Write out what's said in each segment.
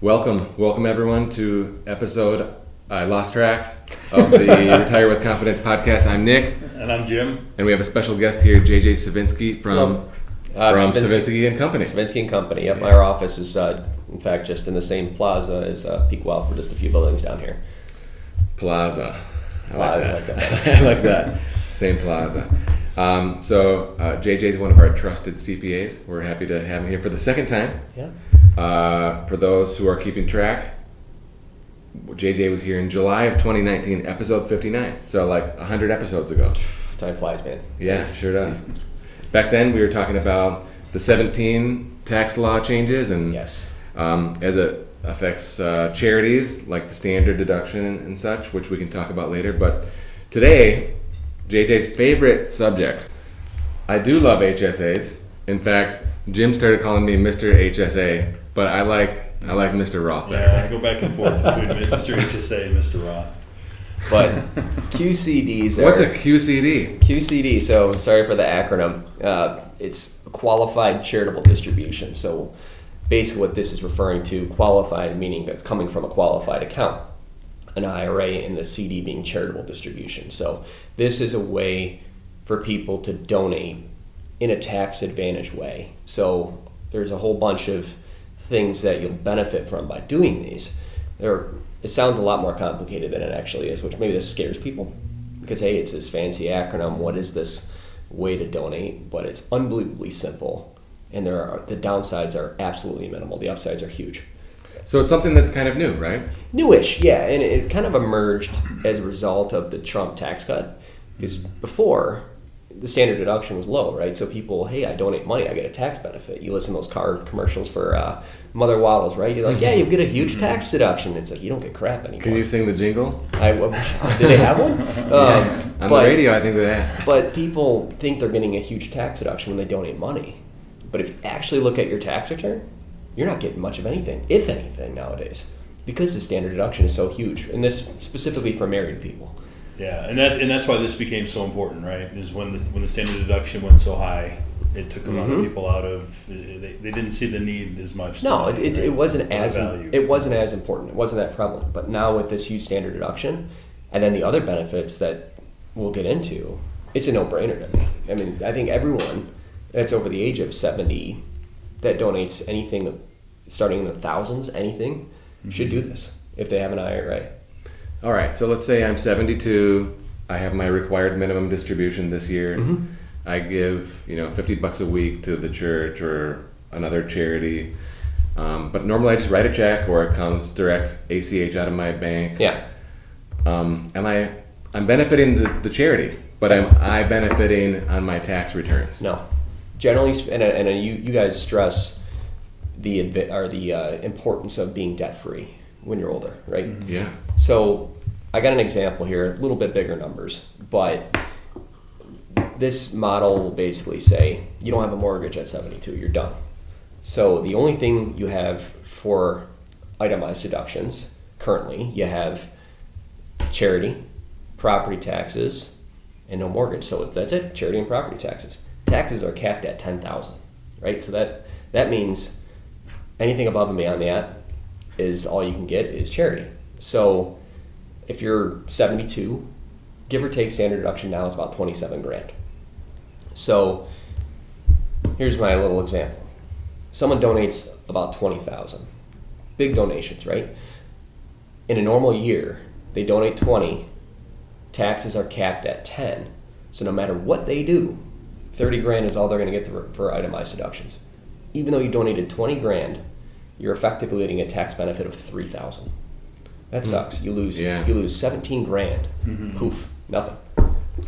Welcome, welcome everyone to episode. I lost track of the Retire with Confidence podcast. I'm Nick, And I'm Jim. and we have a special guest here, JJ Savinsky from Uh, from Savinsky- Savinsky and Company. Savinsky and Company. Yep, our office is, uh, in fact, just in the same plaza as uh, Peak Wealth. We're just a few buildings down here. Plaza. I Plaza, like that. that. I like that. Same plaza. Um, so uh, JJ is one of our trusted CPAs. We're happy to have him here for the second time. Yeah. Uh, for those who are keeping track, JJ was here in July of 2019, episode 59. So like 100 episodes ago. Time flies, man. Yeah, sure does. Back then, we were talking about the 17 tax law changes and Yes. um, as it affects uh, charities like the standard deduction and such, which we can talk about later. But today, JJ's favorite subject. I do love HSAs. In fact, Jim started calling me Mr. HSA, but I like I like Mr. Roth better. Yeah, I go back and forth between Mr. HSA and Mr. Roth. But QCDs are. What's a QCD? QCD? So, sorry for the acronym. Uh, it's qualified charitable distribution. So, basically, what this is referring to, qualified meaning that's coming from a qualified account, an IRA, and the CD being charitable distribution. So, this is a way for people to donate in a tax advantage way. So, there's a whole bunch of things that you'll benefit from by doing these. There, it sounds a lot more complicated than it actually is, which maybe this scares people because hey, it's this fancy acronym. What is this way to donate? But it's unbelievably simple, and there are the downsides are absolutely minimal. The upsides are huge. So it's something that's kind of new, right? Newish, yeah, and it kind of emerged as a result of the Trump tax cut. Because before, the standard deduction was low, right? So people, hey, I donate money, I get a tax benefit. You listen to those car commercials for uh, Mother Waddles, right? You're like, yeah, you get a huge tax deduction. It's like you don't get crap anymore. Can you sing the jingle? I, did they have one? Um, On but- the radio, I think they have. But people think they're getting a huge tax deduction when they donate money. But if you actually look at your tax return, you're not getting much of anything, if anything, nowadays, because the standard deduction is so huge, and this specifically for married people. Yeah, and that and that's why this became so important, right? Is when the when the standard deduction went so high, it took a lot of Mhm. people out of. They, they didn't see the need as much. No, it, it, it wasn't A lot of as value. it wasn't as important. It wasn't that prevalent. But now with this huge standard deduction, and then the other benefits that we'll get into, it's a no-brainer to me. I mean, I think everyone that's over the age of seventy that donates anything starting in the thousands, anything, should do this if they have an IRA. All right, so let's say I'm 72. I have my required minimum distribution this year. Mm-hmm. I give you know 50 bucks a week to the church or another charity. Um, but normally I just write a check or it comes direct ACH out of my bank. Yeah. Um, and I I'm benefiting the, the charity, but am I benefiting on my tax returns? No. Generally, and, and you, you guys stress the or the uh, importance of being debt free when you're older, right? Yeah. So I got an example here, a little bit bigger numbers, but this model will basically say you don't have a mortgage at 72, you're done. So the only thing you have for itemized deductions currently, you have charity, property taxes, and no mortgage. So that's it, charity and property taxes. Taxes are capped at 10,000, right? So that that means anything above and beyond that is all you can get is charity. So if you're 72, give or take standard deduction now is about 27 grand. So here's my little example. Someone donates about 20,000. Big donations, right? In a normal year, they donate 20, taxes are capped at 10. So no matter what they do, 30 grand is all they're going to get for, for itemized deductions. Even though you donated 20 grand, you're effectively getting a tax benefit of 3,000. That sucks. You lose Yeah. you lose 17 grand. Mm-hmm. Poof, nothing.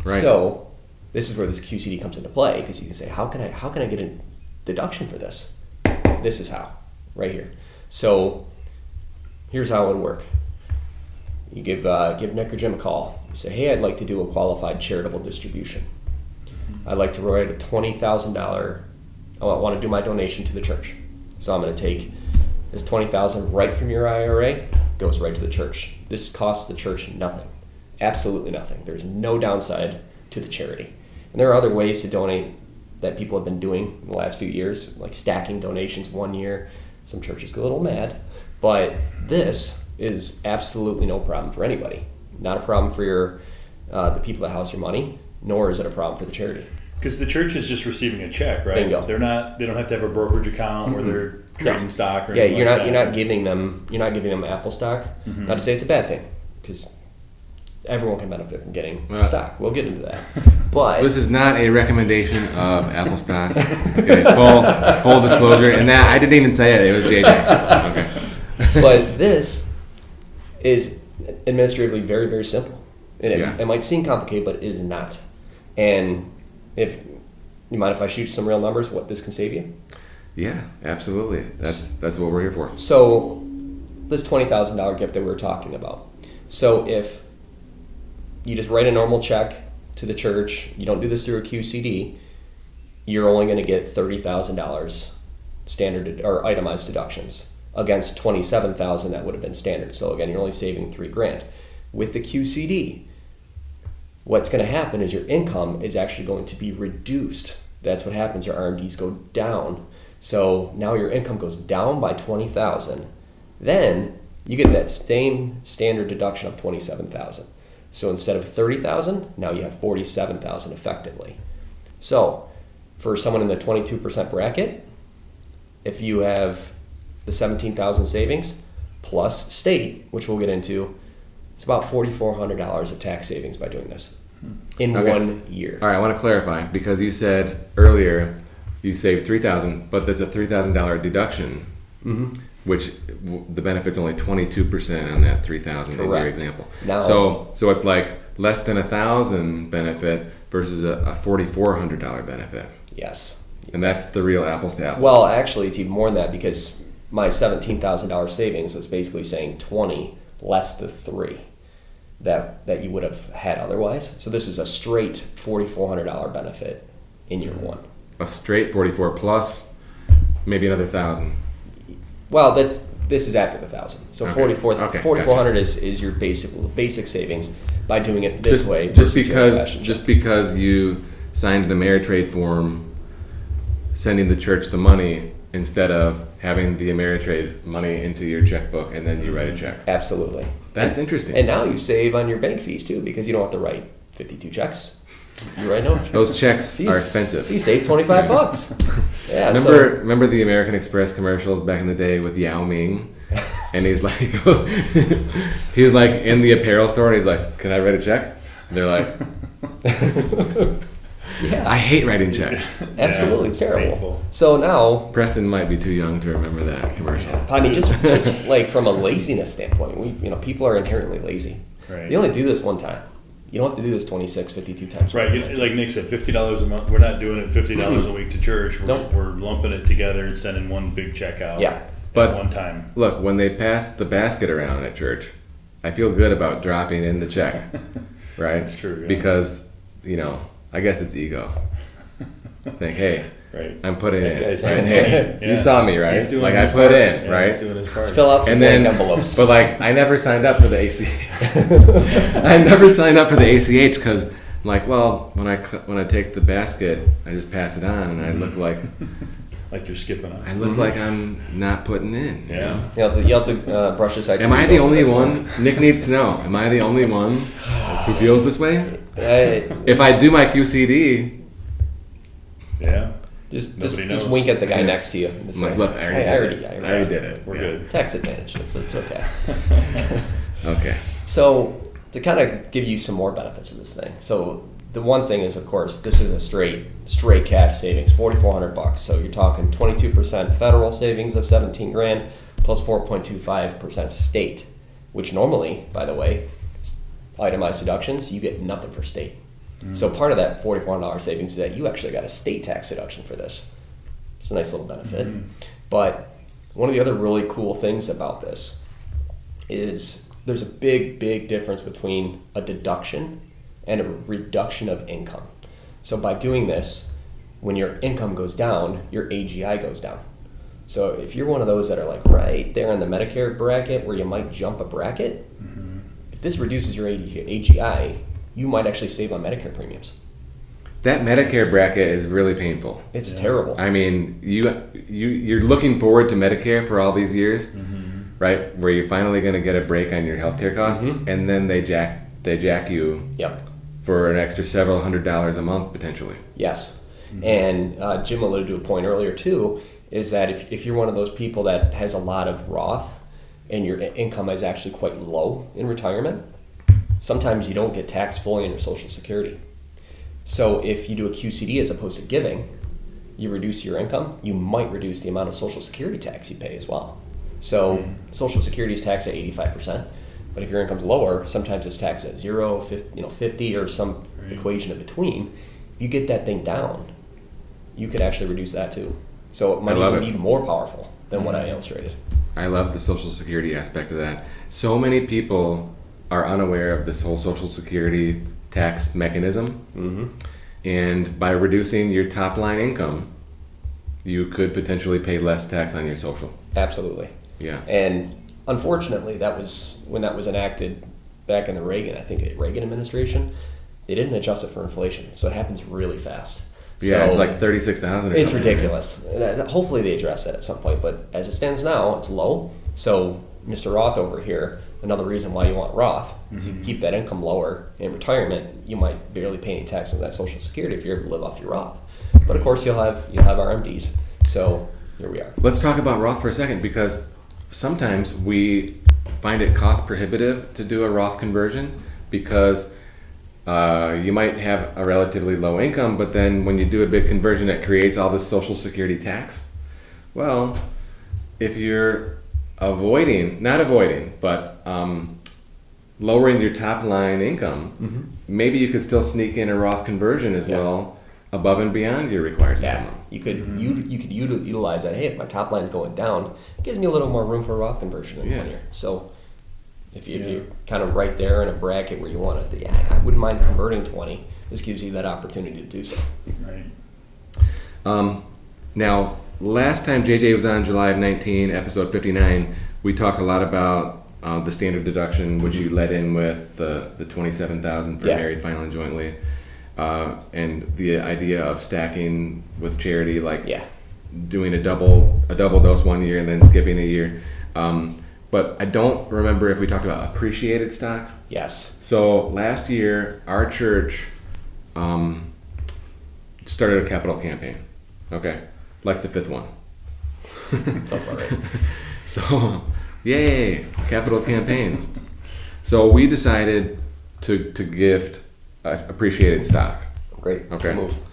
Right. So, this is where this QCD comes into play because you can say, how can I how can I get a deduction for this? This is how, right here. So, here's how it would work. You give uh, give Nick or Jim a call. You say, hey, I'd like to do a qualified charitable distribution. I'd like to write a twenty thousand dollar. I want to do my donation to the church. So I'm going to take this twenty thousand right from your IRA, goes right to the church. This costs the church nothing, absolutely nothing. There's no downside to the charity. And there are other ways to donate that people have been doing in the last few years, like stacking donations one year, Some churches get a little mad, but this is absolutely no problem for anybody. Not a problem for your uh, the people that house your money, nor is it a problem for the charity. Because the church is just receiving a check, right? Bingo. They're not. They don't have to have a brokerage account where they're trading stock or Yeah, you're like not you're not giving them you're not giving them Apple stock. Not to say it's a bad thing, because everyone can benefit from getting Well- stock. We'll get into that, but This is not a recommendation of Apple stock. Okay, full full disclosure. And that I didn't even say it. It was JJ. Okay. but this is administratively very very simple and it, Yeah. it might seem complicated but it is not and if you mind if i shoot some real numbers what this can save you Yeah, absolutely. That's that's what we're here for. so this $20000 gift that we were talking about so if you just write a normal check to the church you don't do this through a qcd you're only going to get $30000 standard or itemized deductions against 27000 that would have been standard. So again you're only saving three grand. With the qcd what's going to happen is your income is actually going to be reduced. That's what happens your rmds go down. So now your income goes down by 20000 then you get that same standard deduction of 27000 so instead of 30000 now you have 47000 effectively so for someone in the 22% bracket if you have the 17,000 savings plus state, which we'll get into, it's about $4,400 of tax savings by doing this in Okay. one year. All right, I want to clarify because you said earlier you saved three thousand, but there's a three thousand dollar deduction, Mm-hmm. Which w- the benefit's only twenty two percent on that three thousand in your example. Now- so so it's like less than a thousand benefit versus a, a forty four hundred dollar benefit, Yes. and that's the real apples to apples. Well, actually, it's even more than that because my $17,000 savings was basically saying 20 less the 3 that that you would have had otherwise. So this is a straight $4,400 benefit in year mm-hmm. 1. a straight forty four plus maybe another thousand. Well, that's this is after the thousand. So Okay. 44 Okay, 4400 is, is your basic basic savings by doing it this just, way. just because just because you signed an Ameritrade form sending the church the money instead of having the Ameritrade money into your checkbook and then you write a check. Absolutely. That's interesting. And now you save on your bank fees too because you don't have to write 52 checks. You write no. Those checks are expensive. So you save 25 bucks. Yeah. Remember, remember the American Express commercials back in the day with Yao Ming, and he's like, he's like in the apparel store, and he's like, "Can I write a check?" And they're like, yeah. "I hate writing checks." Absolutely, it's terrible. painful. So now, Preston might be too young to remember that commercial. I mean, just just like from a laziness standpoint, we you know people are inherently lazy. Right. You only do this one time. You don't have to do this 26, 52 times. Right, you like Nick said, fifty dollars a month. We're not doing it fifty dollars mm-hmm. a week to church. We're, Nope. we're lumping it together and sending one big check out. Yeah. at But- one time. Look, when they pass the basket around at church, I feel good about dropping in the check, right? That's true, yeah. Because, you know, I guess it's ego. Think, hey, Right. I'm putting in. guy's Right? doing Hey, it. you saw me, right? He's doing Like I put part. in, Yeah, right? He's doing his part. Just fill out some and then, envelopes. but like, I never signed up for the AC. I never signed up for the ACH because, I'm like, well, when I when I take the basket, I just pass it on, and I look like like you're skipping on. I look like I'm not putting in. you Yeah. know? you have to, you have to uh, brush this Am I the only one? Nick needs to know. Am I the only one who feels this way? Uh, If I do my QCD, Yeah. Just Nobody just, knows. just wink at the guy Yeah. next to you. and just like, look, I already, "Hey, I did already, it. I I already, already did it. We're Yeah. good. Tax advantage. It's, it's okay. Okay. So to kind of give you some more benefits of this thing. So the one thing is, of course, this is a straight straight cash savings, forty four hundred bucks. So you're talking twenty two percent federal savings of seventeen grand plus four point two five percent state, which normally, by the way, itemized deductions you get nothing for state. So part of that forty four hundred dollars savings is that you actually got a state tax deduction for this. It's a nice little benefit. Mm-hmm. But one of the other really cool things about this is there's a big, big difference between a deduction and a reduction of income. So by doing this, when your income goes down, your AGI goes down. So if you're one of those that are like right there in the Medicare bracket where you might jump a bracket, mm-hmm. if this reduces your AGI, you might actually save on Medicare premiums. that Medicare bracket is really painful. It's Yeah. terrible. I mean, you you you're looking forward to Medicare for all these years, right? Where you're finally going to get a break on your healthcare costs, Mhm. and then they jack they jack you Yep. for an extra several hundred dollars a month potentially. Yes. And uh, Jim alluded to a point earlier too, is that if, if you're one of those people that has a lot of Roth and your income is actually quite low in retirement, sometimes you don't get taxed fully on your Social Security. So if you do a QCD as opposed to giving, you reduce your income, you might reduce the amount of Social Security tax you pay as well. So mm-hmm. Social Security is taxed at 85%, but if your income's lower, sometimes it's taxed at zero, 50, you know, 50 or some Right. equation in between. If you get that thing down, you could actually reduce that too. So it might even it. be more powerful than what I mm-hmm. illustrated. I love the Social Security aspect of that. So many people are unaware of this whole Social Security tax mechanism, Mm-hmm. and by reducing your top line income, you could potentially pay less tax on your social. Absolutely. Yeah. And unfortunately, that was when that was enacted back in the Reagan, I think, Reagan administration. They didn't adjust it for inflation, so it happens really fast. Yeah, So it's like thirty six thousand. it's ridiculous. And, uh, Hopefully, they address that at some point. But as it stands now, it's low. So, Mr. Roth over here, another reason why you want Roth is you keep that income lower in retirement. You might barely pay any tax on that Social Security if you're able to live off your Roth. But of course, you'll have you'll have RMDs. So here we are. Let's talk about Roth for a second because sometimes we find it cost prohibitive to do a Roth conversion because uh, you might have a relatively low income, but then when you do a big conversion, it creates all this Social Security tax. Well, if you're avoiding, not avoiding, but um, lowering your top line income, maybe you could still sneak in a Roth conversion as Yeah. well above and beyond your required Yeah, minimum. you could you you could utilize that. Hey, if my top line's going down, it gives me a little more room for a Roth conversion in Yeah. one year. So if, you, if Yeah. you're kind of right there in a bracket where you want it, yeah, I wouldn't mind converting twenty. This gives you that opportunity to do so. Right. Um, now, last time JJ was on July of 19, episode 59, we talked a lot about uh, the standard deduction, which you led in with the, the 27,000 for Yeah. married filing jointly, uh, and the idea of stacking with charity, like Yeah, doing a double a double dose one year and then skipping a year. Um, but I don't remember if we talked about appreciated stock. yes, So last year, our church um, started a capital campaign. Okay, like the fifth one. that's about right. So, yay, capital campaigns. So we decided to to gift uh, appreciated stock. Great. Okay. Move.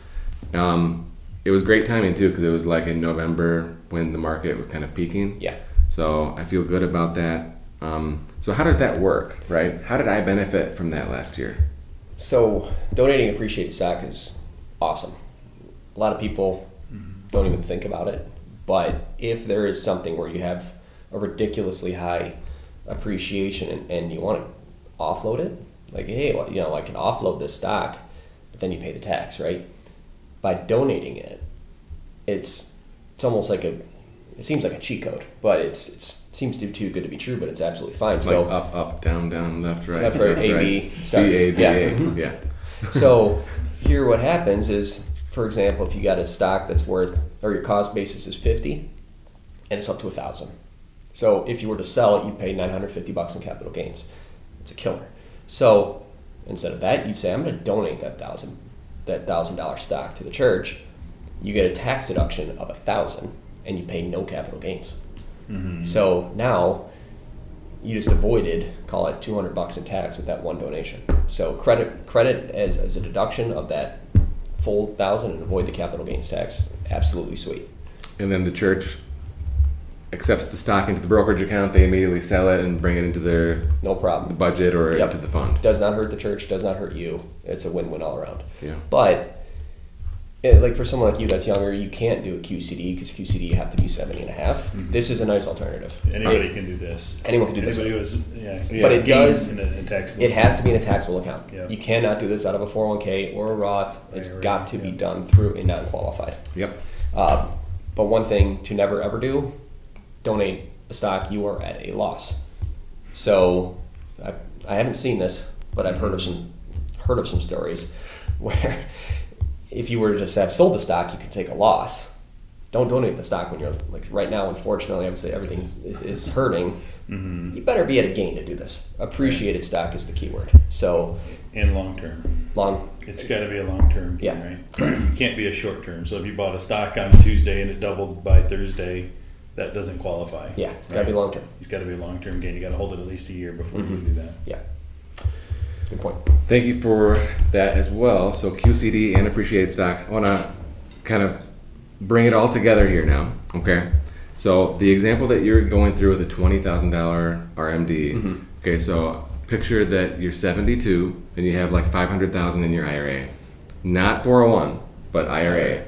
Um, it was great timing too because it was like in November when the market was kind of peaking. Yeah. So I feel good about that. Um, so how does that work, right? How did I benefit from that last year? So donating appreciated stock is awesome. A lot of people don't even think about it, but if there is something where you have a ridiculously high appreciation and, and you want to offload it, like hey, well, you know, I can offload this stock, but then you pay the tax, right? By donating it, it's it's almost like a it seems like a cheat code, but it's it's it seems too too good to be true, but it's absolutely fine. so like up, up, down, down, left, right, Left, right, A, B. B, A, B, Yeah. A. Yeah. so here what happens is for example if you got a stock that's worth or your cost basis is 50 and it's up to thousand. So if you were to sell it you'd pay 950 bucks in capital gains. It's a killer. So instead of that you say i'm going to donate that thousand that thousand dollar stock to the church. You get a tax deduction of a thousand and you pay no capital gains. Mm-hmm. So now you just avoided call it 200 bucks in tax with that one donation. So credit credit as, as a deduction of that full thousand and avoid the capital gains tax absolutely sweet And then the church accepts the stock into the brokerage account. They immediately sell it and bring it into their no problem budget or Yep. into the fund. does not hurt the church does not hurt you it's a win-win all around Yeah. but it, like for someone like you that's younger you can't do a qcd because qcd you have to be 70 and a half. this is a nice alternative Anybody can do this. anyone can do this Anybody who's yeah. But it does- in a, in a taxable. It has to be in a taxable account. Yeah. You cannot do this out of a 401k or a Roth. It's Right, right, got to be done through a non qualified. Yep. Um, but one thing to never ever do donate a stock you are at a loss. So I've, I haven't seen this, but I've heard of some heard of some stories where if you were to just have sold the stock, you could take a loss. Don't donate the stock when you're like right now. Unfortunately, I would say everything is, is hurting. Mm-hmm. You better be at a gain to do this. Appreciated stock is the key word. So And long term. long, It's got to be a long term. Yeah. Right. It can't be a short term. So if you bought a stock on Tuesday and it doubled by Thursday, that doesn't qualify. yeah, gotta be long term. It's got to be a long term gain. You got to hold it at least a year before Mm-hmm. you do that. Yeah, good point. Thank you for that as well. So QCD and appreciated stock. I want to kind of bring it all together here now. Okay. So the example that you're going through with a twenty thousand dollar RMD. Mm-hmm. Okay. So picture that you're 72 and you have like 500,000 in your IRA, not 401, but IRA.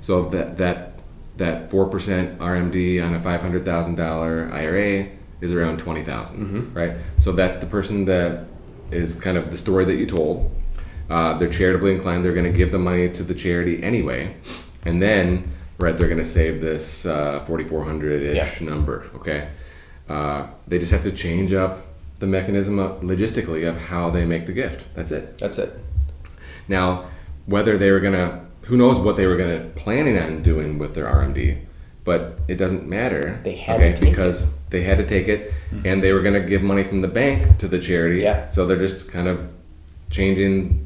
So that that that four percent RMD on a five hundred thousand dollar IRA is around twenty mm-hmm. right? So that's the person that is kind of the story that you told. Uh, they're charitably inclined. They're going to give the money to the charity anyway, and then right they're going to save this uh, forty four hundred ish number. Okay, uh, they just have to change up the mechanism of, logistically of how they make the gift. That's it. That's it. Now, whether they were gonna, who knows what they were gonna planning on doing with their RMD, but it doesn't matter. They had to take it. Because they had to take it, mm-hmm. and they were gonna give money from the bank to the charity. Yeah. So they're just kind of changing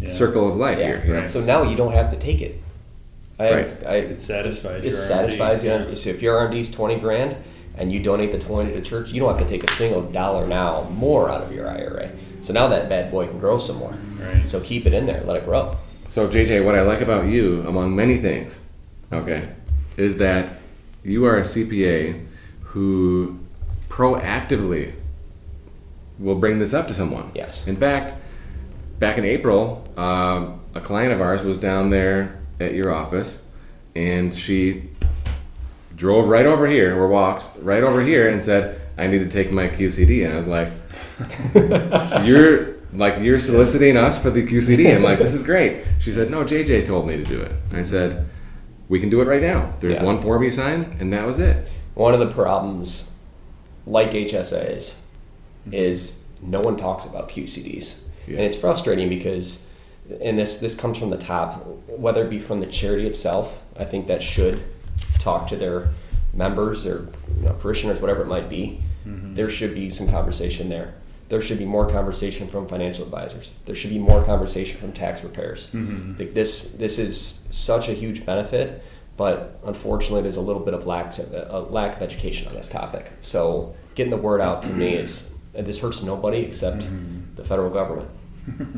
Yeah. circle of life Yeah. here. You know? Right. So now you don't have to take it. I, Right. I, It satisfies. You. It your satisfies RMD. you. So if your RMD is twenty grand and you donate the twenty to church, you don't have to take a single dollar now more out of your IRA. So now that bad boy can grow some more. Right. So keep it in there, let it grow. So JJ, what I like about you, among many things, okay, is that you are a CPA who proactively will bring this up to someone. Yes. In fact, back in April, um, a client of ours was down there at your office, and she drove right over here, or walked right over here, and said, "I need to take my QCD." And I was like, "You're like you're soliciting us for the QCD." I'm like, "This is great." She said, "No, JJ told me to do it." I said, "We can do it right now. There's Yeah. one form you sign, and that was it." One of the problems, like HSAs, mm-hmm. is no one talks about QCDs, Yeah. and it's frustrating because, and this this comes from the top, whether it be from the charity itself. I think that should talk to their members, or you know, parishioners, whatever it might be. Mm-hmm. There should be some conversation there. There should be more conversation from financial advisors. There should be more conversation from tax repairs. Mm-hmm. Like this, this is such a huge benefit, but unfortunately, there's a little bit of lack of, a lack of education on this topic. So getting the word out to me is and this hurts nobody except mm-hmm. the federal government,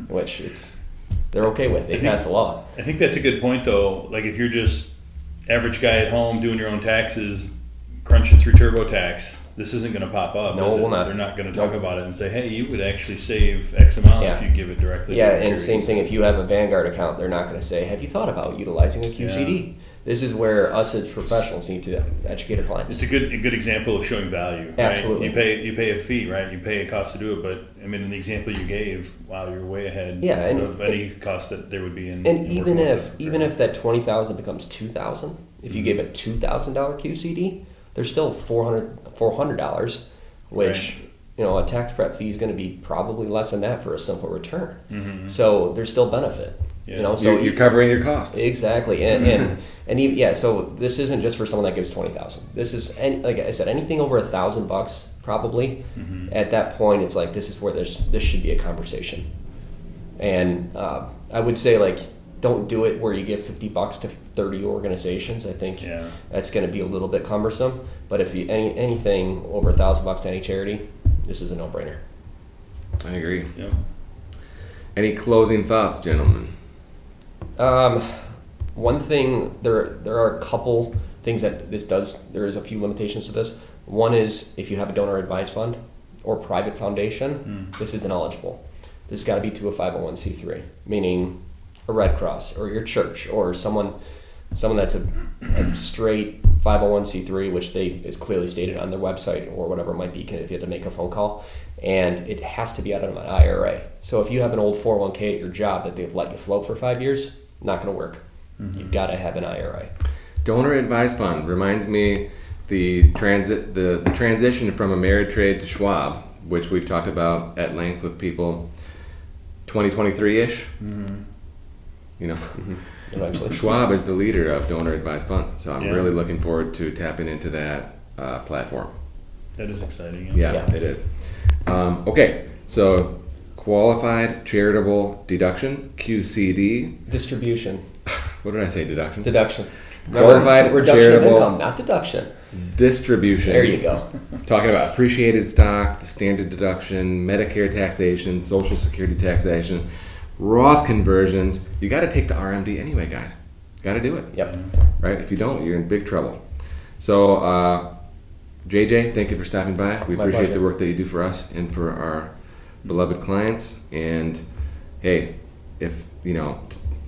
which it's they're okay with. They pass a law. I think that's a good point, though. Like if you're just average guy at home doing your own taxes, crunching through TurboTax, this isn't going to pop up. No, it will not. They're not going to talk Nope. about it and say, "Hey, you would actually save X amount Yeah. if you give it directly." Yeah, to and charities." same thing if you have a Vanguard account, they're not going to say, "Have you thought about utilizing a QCD?" This is where us as professionals need to educate our clients. It's a good a good example of showing value. Right? Absolutely. You pay you pay a fee, right? You pay a cost to do it, but I mean, in the example you gave, wow, you're way ahead Yeah, and- of any cost that there would be in. And in even if it. even if that twenty thousand becomes two thousand, if you gave a two thousand dollar QCD, there's still 400 dollars, which Right. you know a tax prep fee is going to be probably less than that for a simple return. Mhm. So there's still benefit. Yeah. You know, so you're, you're covering your cost. Exactly, and and, and even, yeah. So this isn't just for someone that gives twenty thousand. This is any, like I said, anything over a thousand bucks probably. At that point, it's like this is where there's this should be a conversation, and uh, I would say like don't do it where you give fifty bucks to thirty organizations. I think Yeah. that's going to be a little bit cumbersome. But if you any anything over a thousand bucks to any charity, this is a no brainer. I agree. Yep. Any closing thoughts, gentlemen? Um, one thing there there are a couple things that this does. There is a few limitations to this. One is if you have a donor advised fund or private foundation, this isn't eligible. This has got to be to a five hundred one c three, meaning a Red Cross or your church or someone someone that's a, a straight 501c3 which they is clearly stated on their website or whatever it might be if you had to make a phone call and it has to be out of an ira so if you have an old 401k at your job that they've let you float for five years not going to work you've got to have an ira Donor advised fund reminds me the transit the, the transition from Ameritrade to Schwab, which we've talked about at length with people. 2023 ish. You know, eventually. Schwab is the leader of donor advised funds, so I'm Yeah. really looking forward to tapping into that uh, platform. That is exciting. Yeah, Yeah. it is. Um, okay, so qualified charitable deduction (QCD). Distribution, What did I say? Deduction. deduction. Qualified reduction charitable- income, not deduction. Distribution. There you go. Talking about appreciated stock, the standard deduction, Medicare taxation, Social Security taxation, Roth conversions. You got to take the RMD anyway, guys. Got to do it. Yep. right? If you don't, you're in big trouble. So, uh, JJ, thank you for stopping by. We My appreciate pleasure. the work that you do for us and for our beloved clients. And hey, if you know,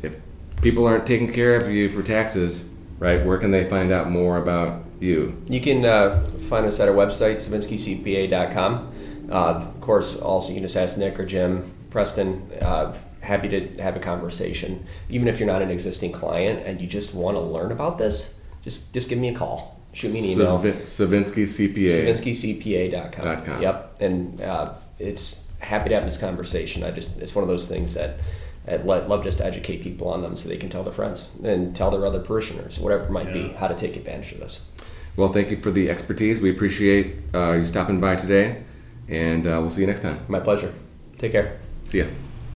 if people aren't taking care of you for taxes, right? Where can they find out more about you? You can uh, find us at our website, savinskycpa.com. Uh, of course, also you can just ask Nick or Jim, Preston. Uh, happy to have a conversation. Even if you're not an existing client and you just want to learn about this, just just give me a call. Shoot me an email. Savi- Savinsky CPA. SavinskyCPA.com. Com. Yep. And uh, it's happy to have this conversation. I just it's one of those things that I'd lo- love just to educate people on them so they can tell their friends and tell their other parishioners, whatever it might be, how to take advantage of this. Well, thank you for the expertise. We appreciate uh, you stopping by today, and uh, we'll see you next time. My pleasure. Take care. See ya.